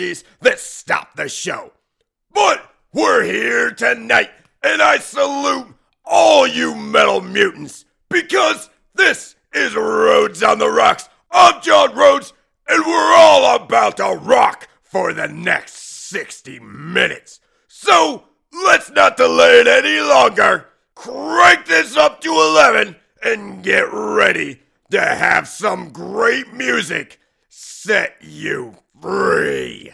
difficulties that stop the show. But we're here tonight, and I salute all you metal mutants because this is Rhodes on the Rocks. I'm John Rhodes, and we're all about to rock for the next 60 minutes. So let's not delay it any longer. Crank this up to 11 and get ready to have some great music set you free.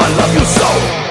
I love you so.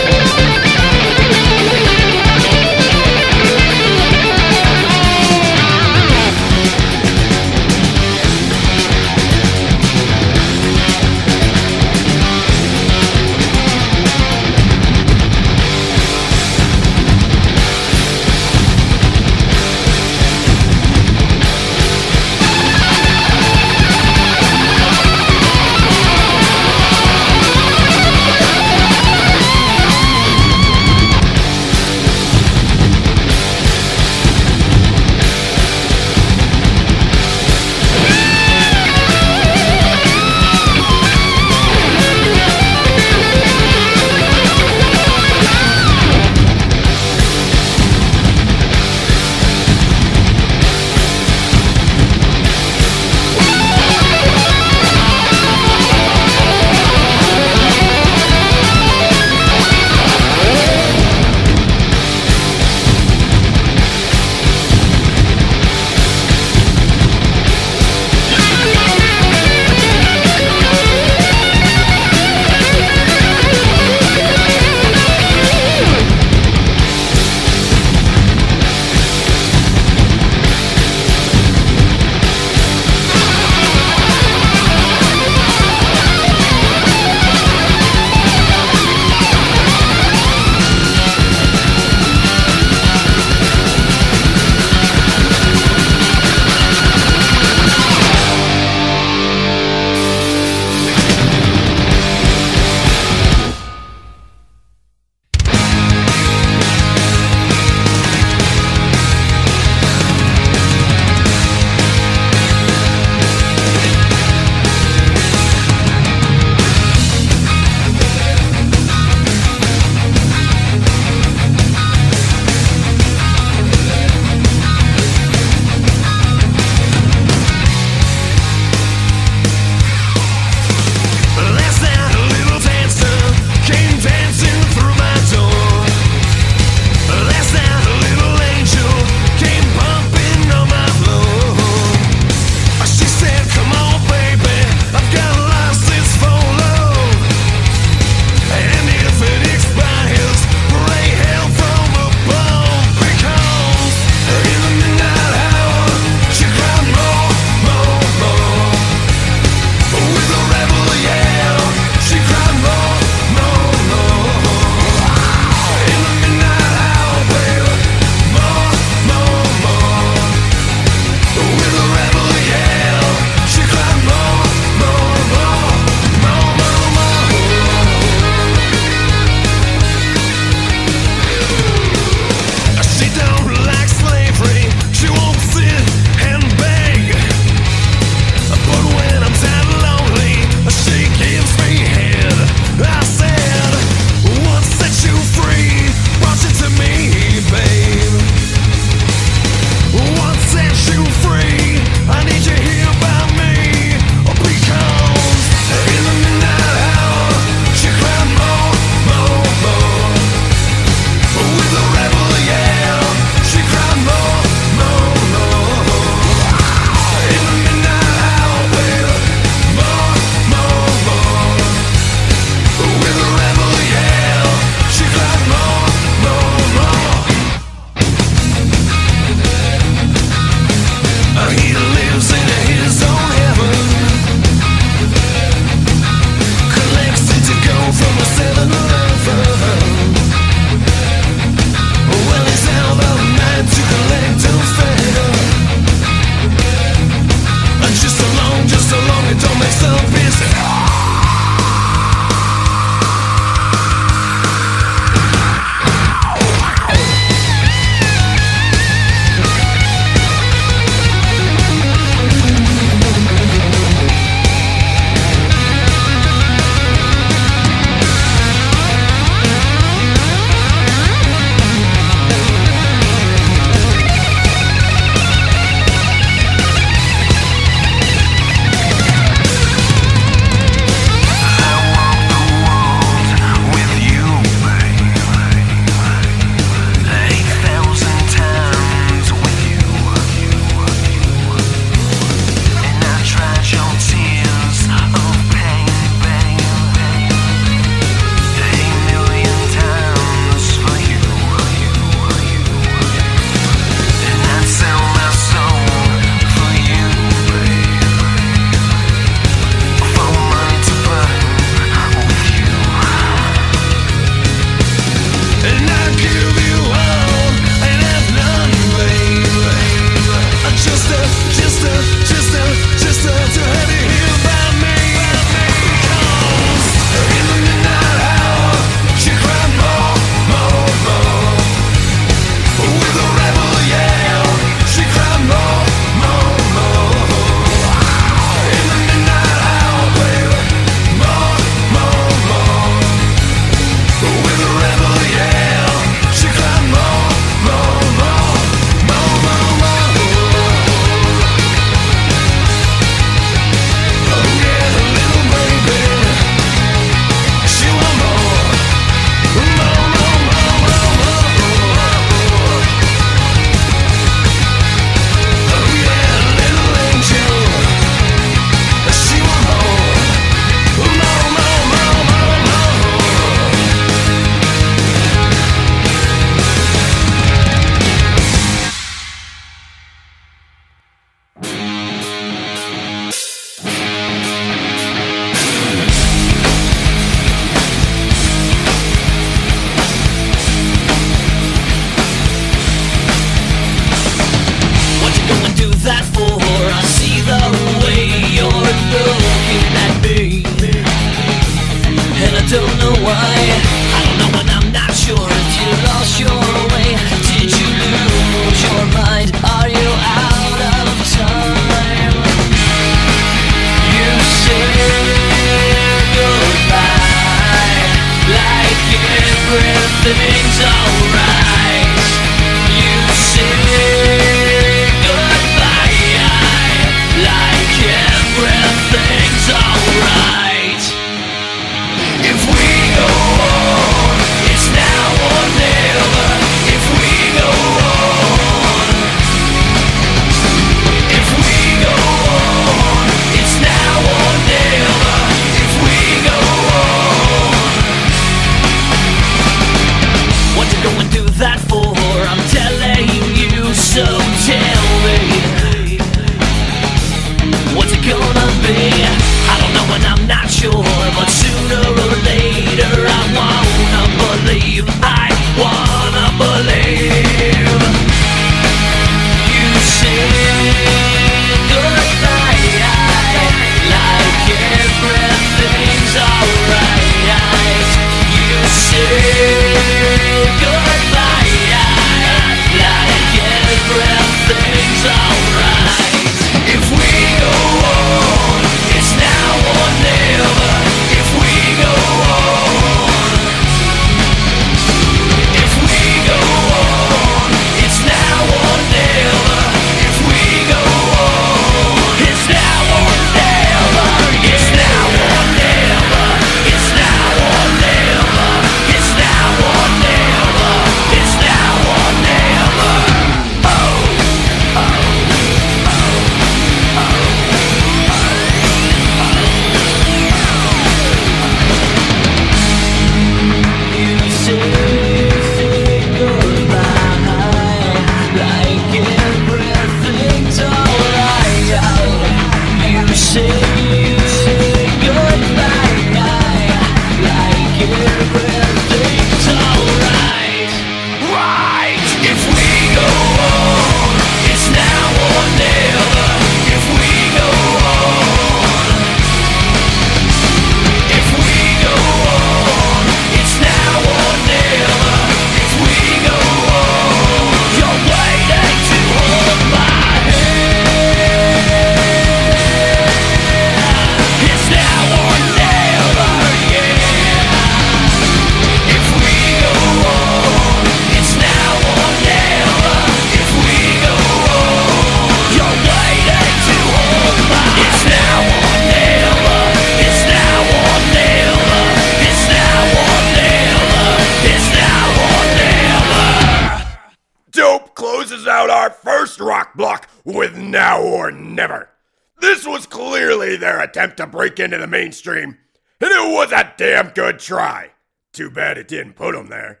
Break into the mainstream, and it was a damn good try. Too bad it didn't put them there.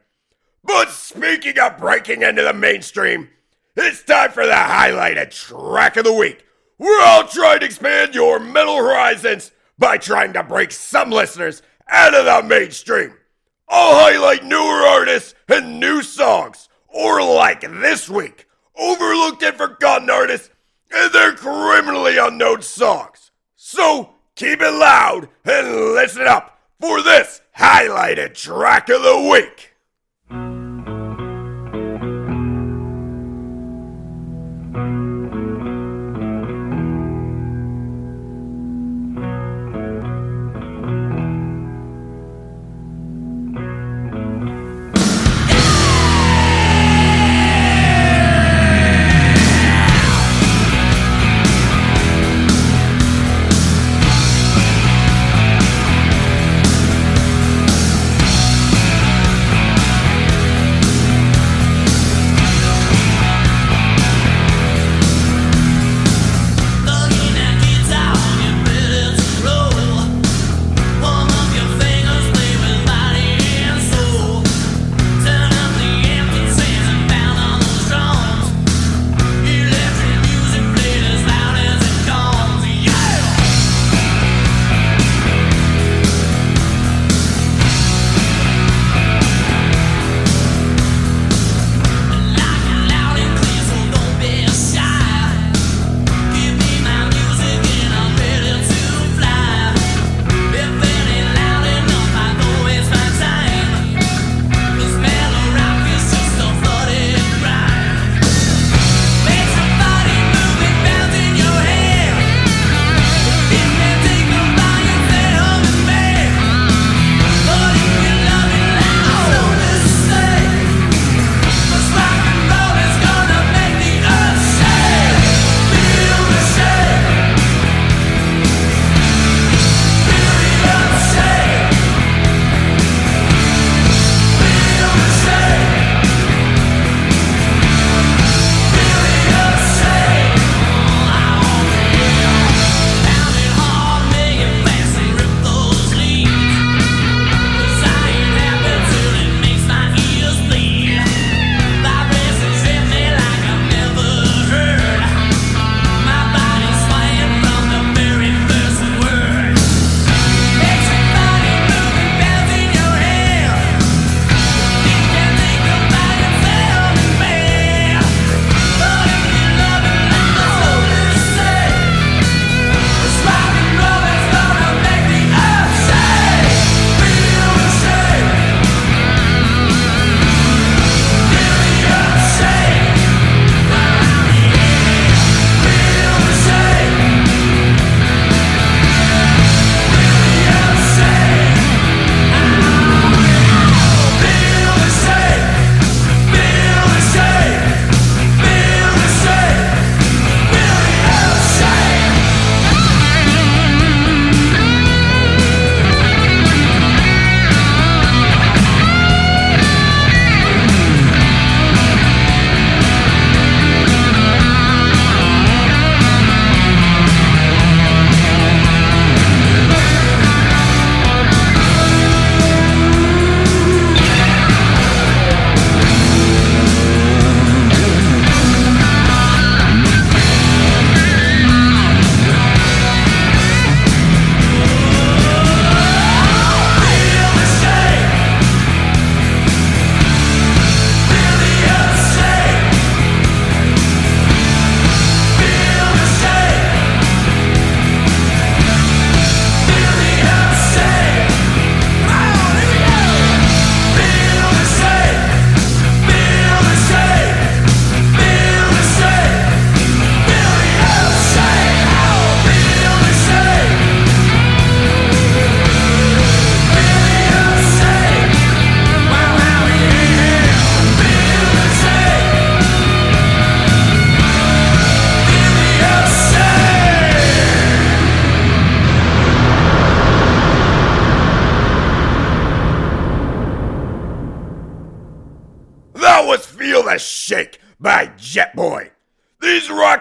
But speaking of breaking into the mainstream, it's time for the highlighted track of the week. We're all trying to expand your metal horizons by trying to break some listeners out of the mainstream. I'll highlight newer artists and new songs, or like this week, overlooked and forgotten artists and their criminally unknown songs. So keep it loud and listen up for this highlighted track of the week.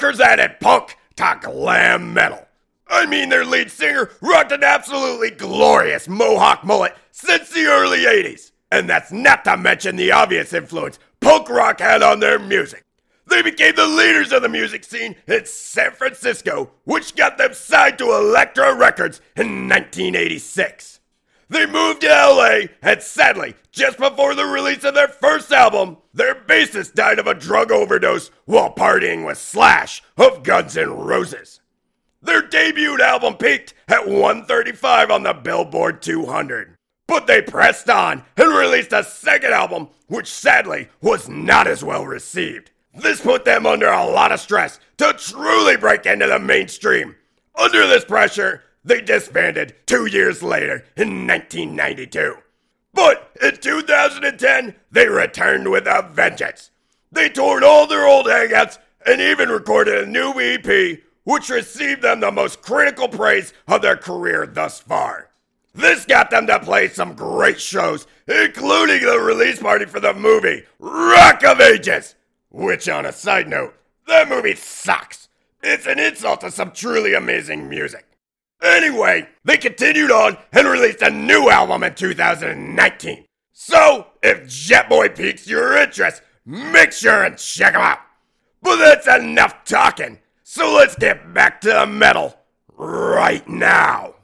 These rockers added punk to glam metal. I mean, their lead singer rocked an absolutely glorious mohawk mullet since the early 80s. And that's not to mention the obvious influence punk rock had on their music. They became the leaders of the music scene in San Francisco, which got them signed to Elektra Records in 1986. They moved to LA, and sadly, just before the release of their first album, their bassist died of a drug overdose while partying with Slash of Guns N' Roses. Their debut album peaked at 135 on the Billboard 200. But they pressed on and released a second album, which sadly was not as well received. This put them under a lot of stress to truly break into the mainstream. Under this pressure, they disbanded two years later in 1992. But in 2010, they returned with a vengeance. They toured all their old hangouts and even recorded a new EP, which received them the most critical praise of their career thus far. This got them to play some great shows, including the release party for the movie Rock of Ages. Which, on a side note, that movie sucks. It's an insult to some truly amazing music. Anyway, they continued on and released a new album in 2019. So, if Jetboy piques your interest, make sure and check them out. But that's enough talking, so let's get back to the metal right now.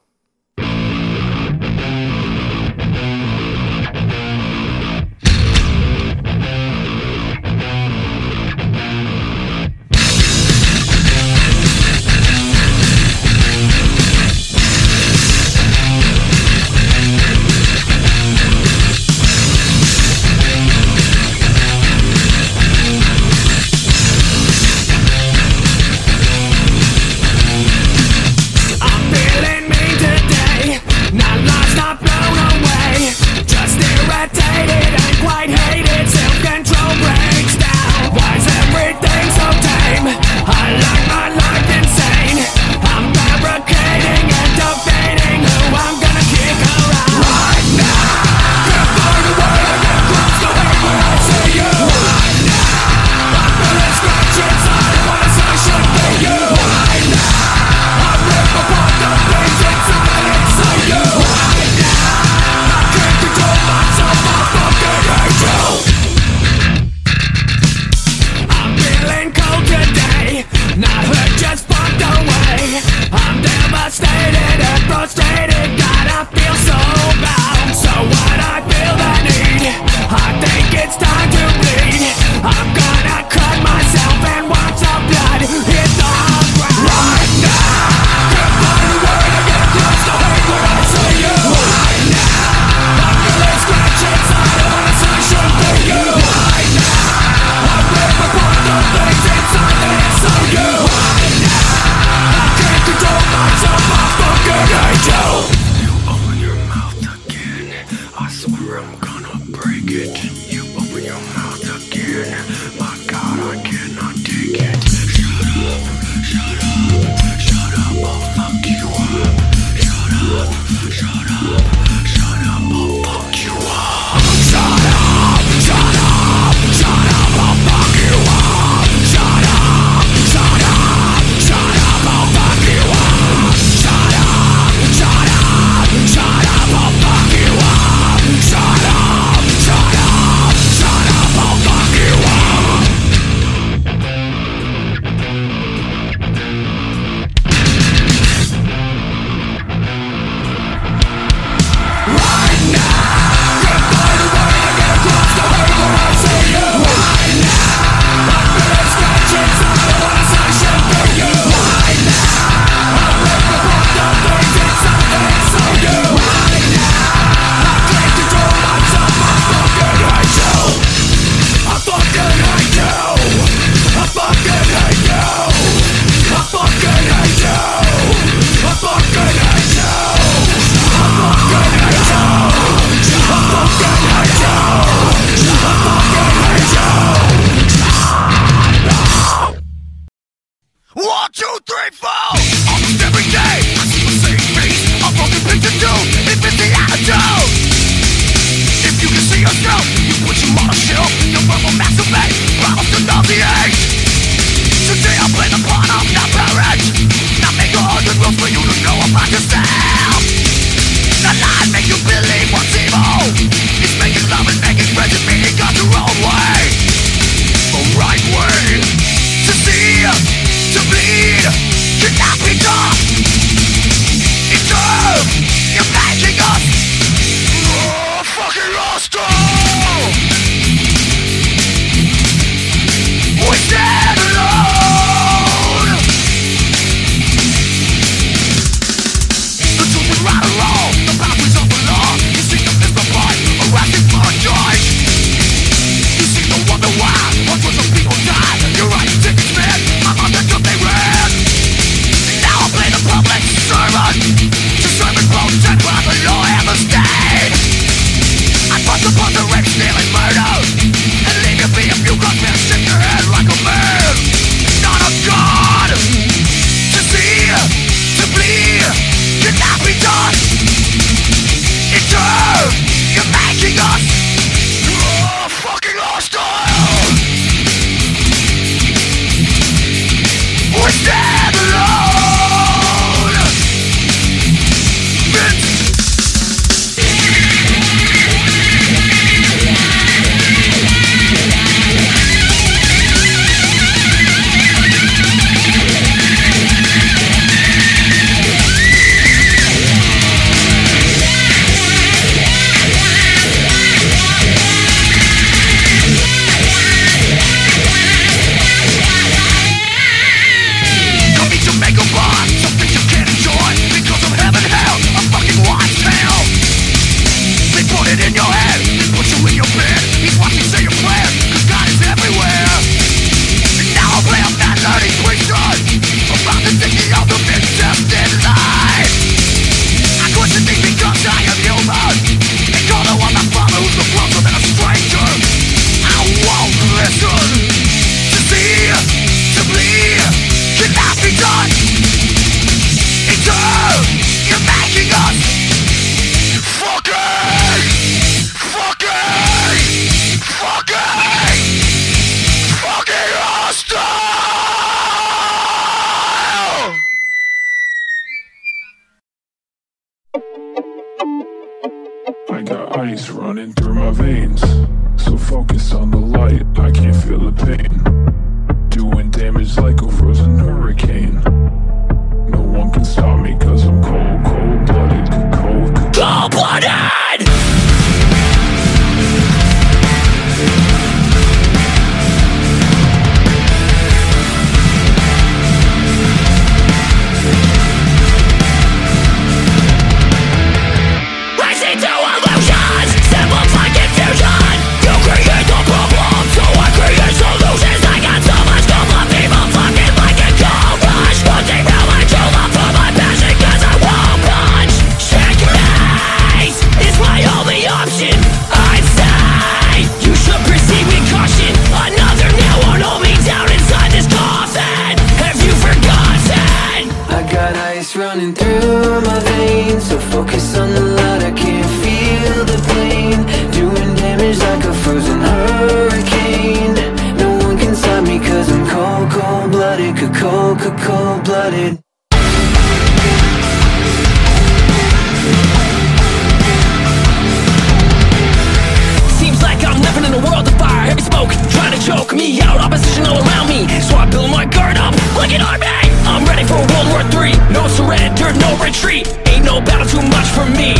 like an army. I'm ready for World War III No surrender, no retreat. Ain't no battle too much for me.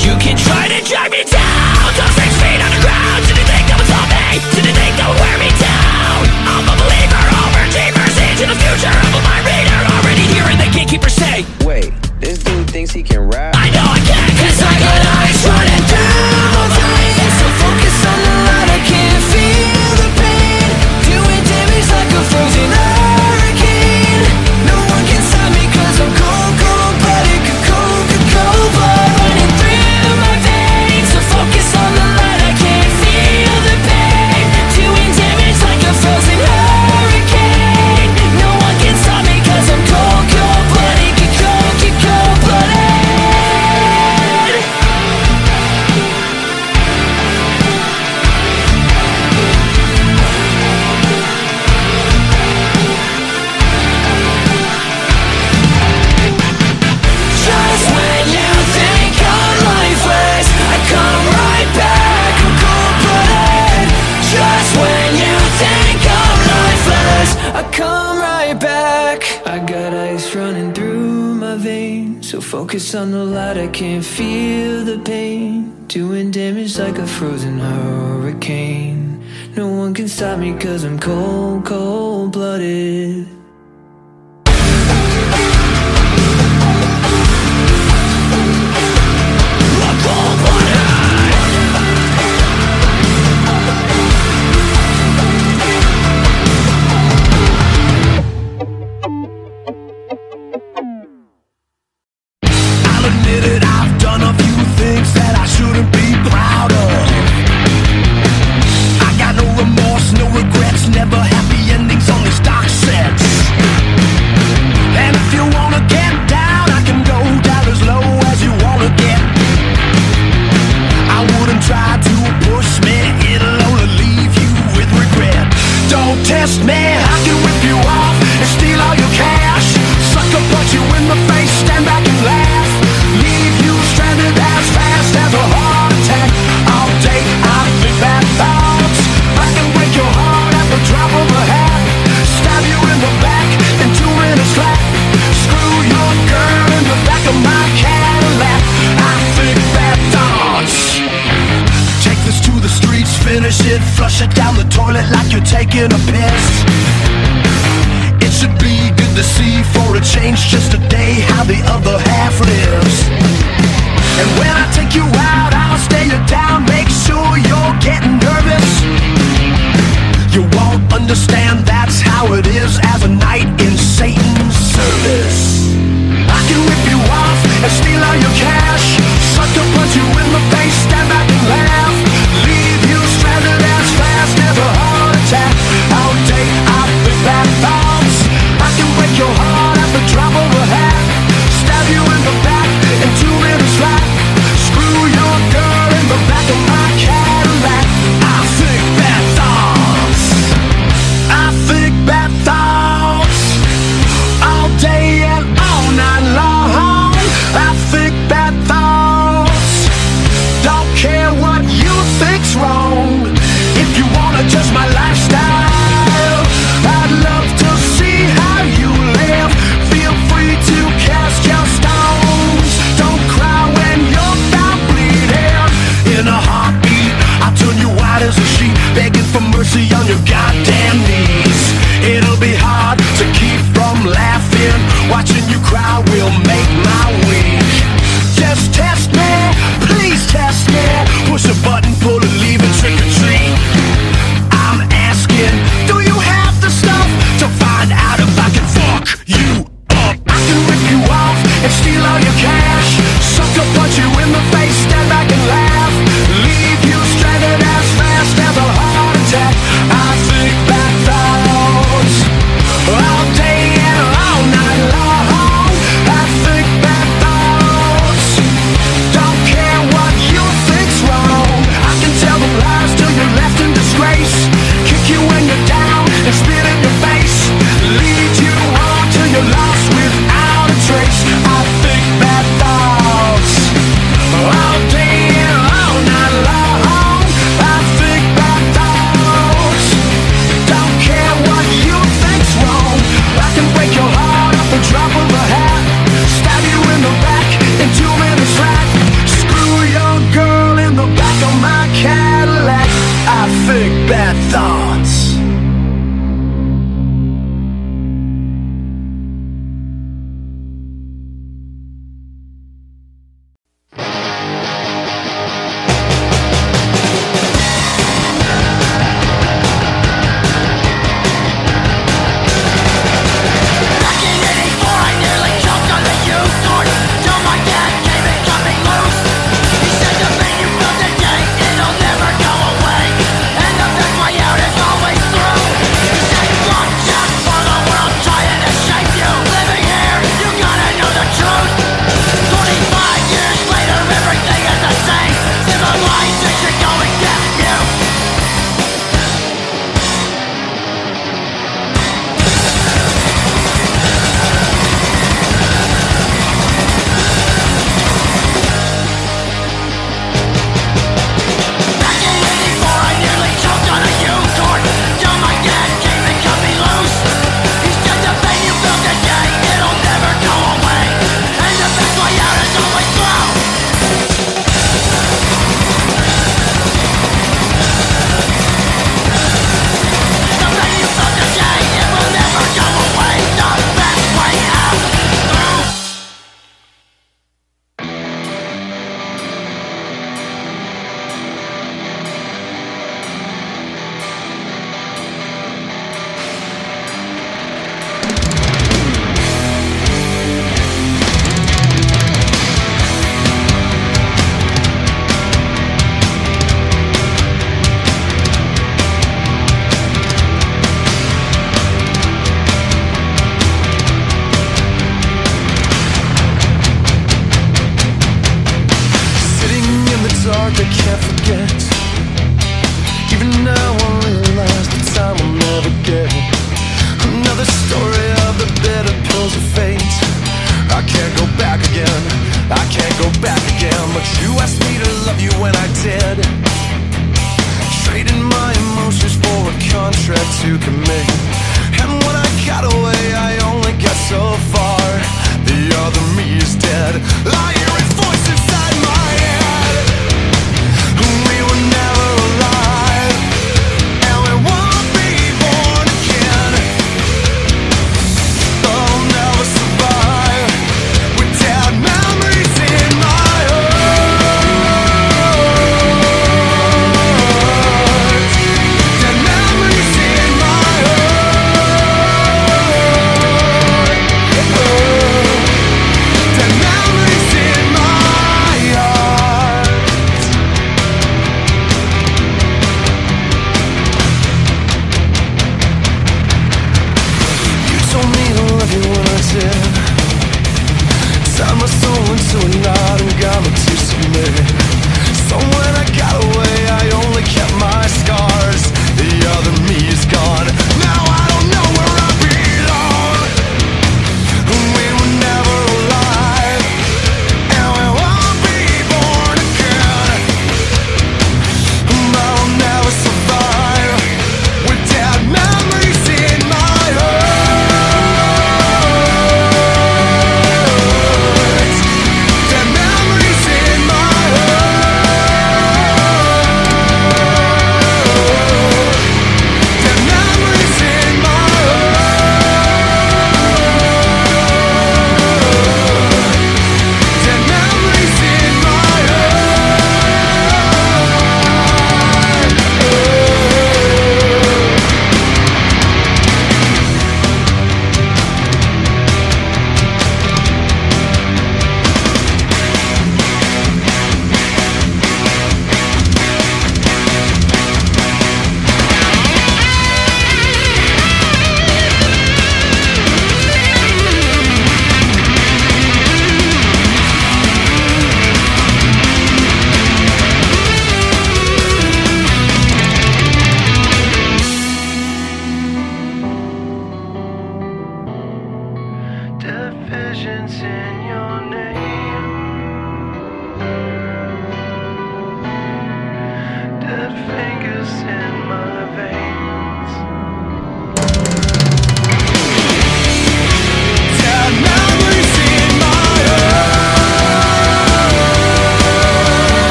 You can try to drag me down. Come six feet underground. Did you think that would stop me? Did you think that would wear me down? I'm a believer, overachiever see in the future. Of mind reader. Already hearing the gatekeepers say me cause I'm cold, cold-blooded I admit it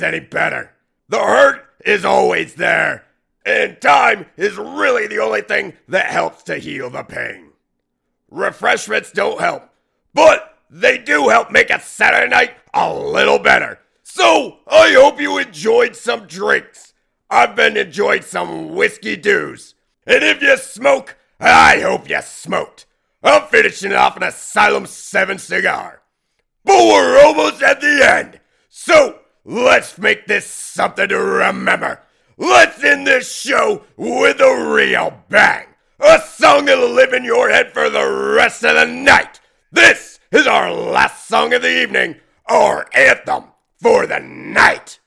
gets any better. The hurt is always there, and time is really the only thing that helps to heal the pain. Refreshments don't help, but they do help make a Saturday night a little better. So I hope you enjoyed some drinks. I've been enjoying some whiskey dews. And if you smoke, I hope you smoked. I'm finishing off an Asylum 7 cigar. But we're almost at the end. So let's make this something to remember. Let's end this show with a real bang. A song that'll live in your head for the rest of the night. This is our last song of the evening, our anthem for the night.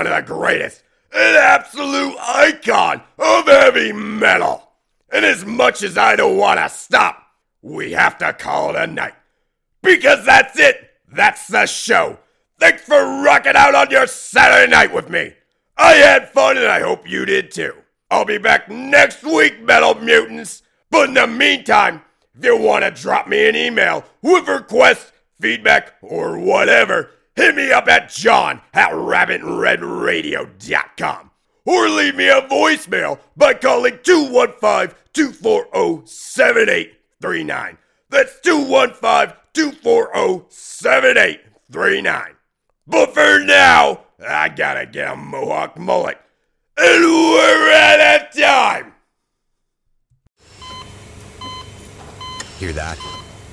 One of the greatest, an absolute icon of heavy metal. And as much as I don't want to stop, we have to call it a night. Because that's it. That's the show. Thanks for rocking out on your Saturday night with me. I had fun and I hope you did too. I'll be back next week, Metal Mutants. But in the meantime, if you want to drop me an email with requests, feedback, or whatever, hit me up at john at rabbitredradio.com. Or leave me a voicemail by calling 215 240 7839. That's 215 240 7839. But for now, I gotta get a mohawk mullet. And we're out of time! Hear that?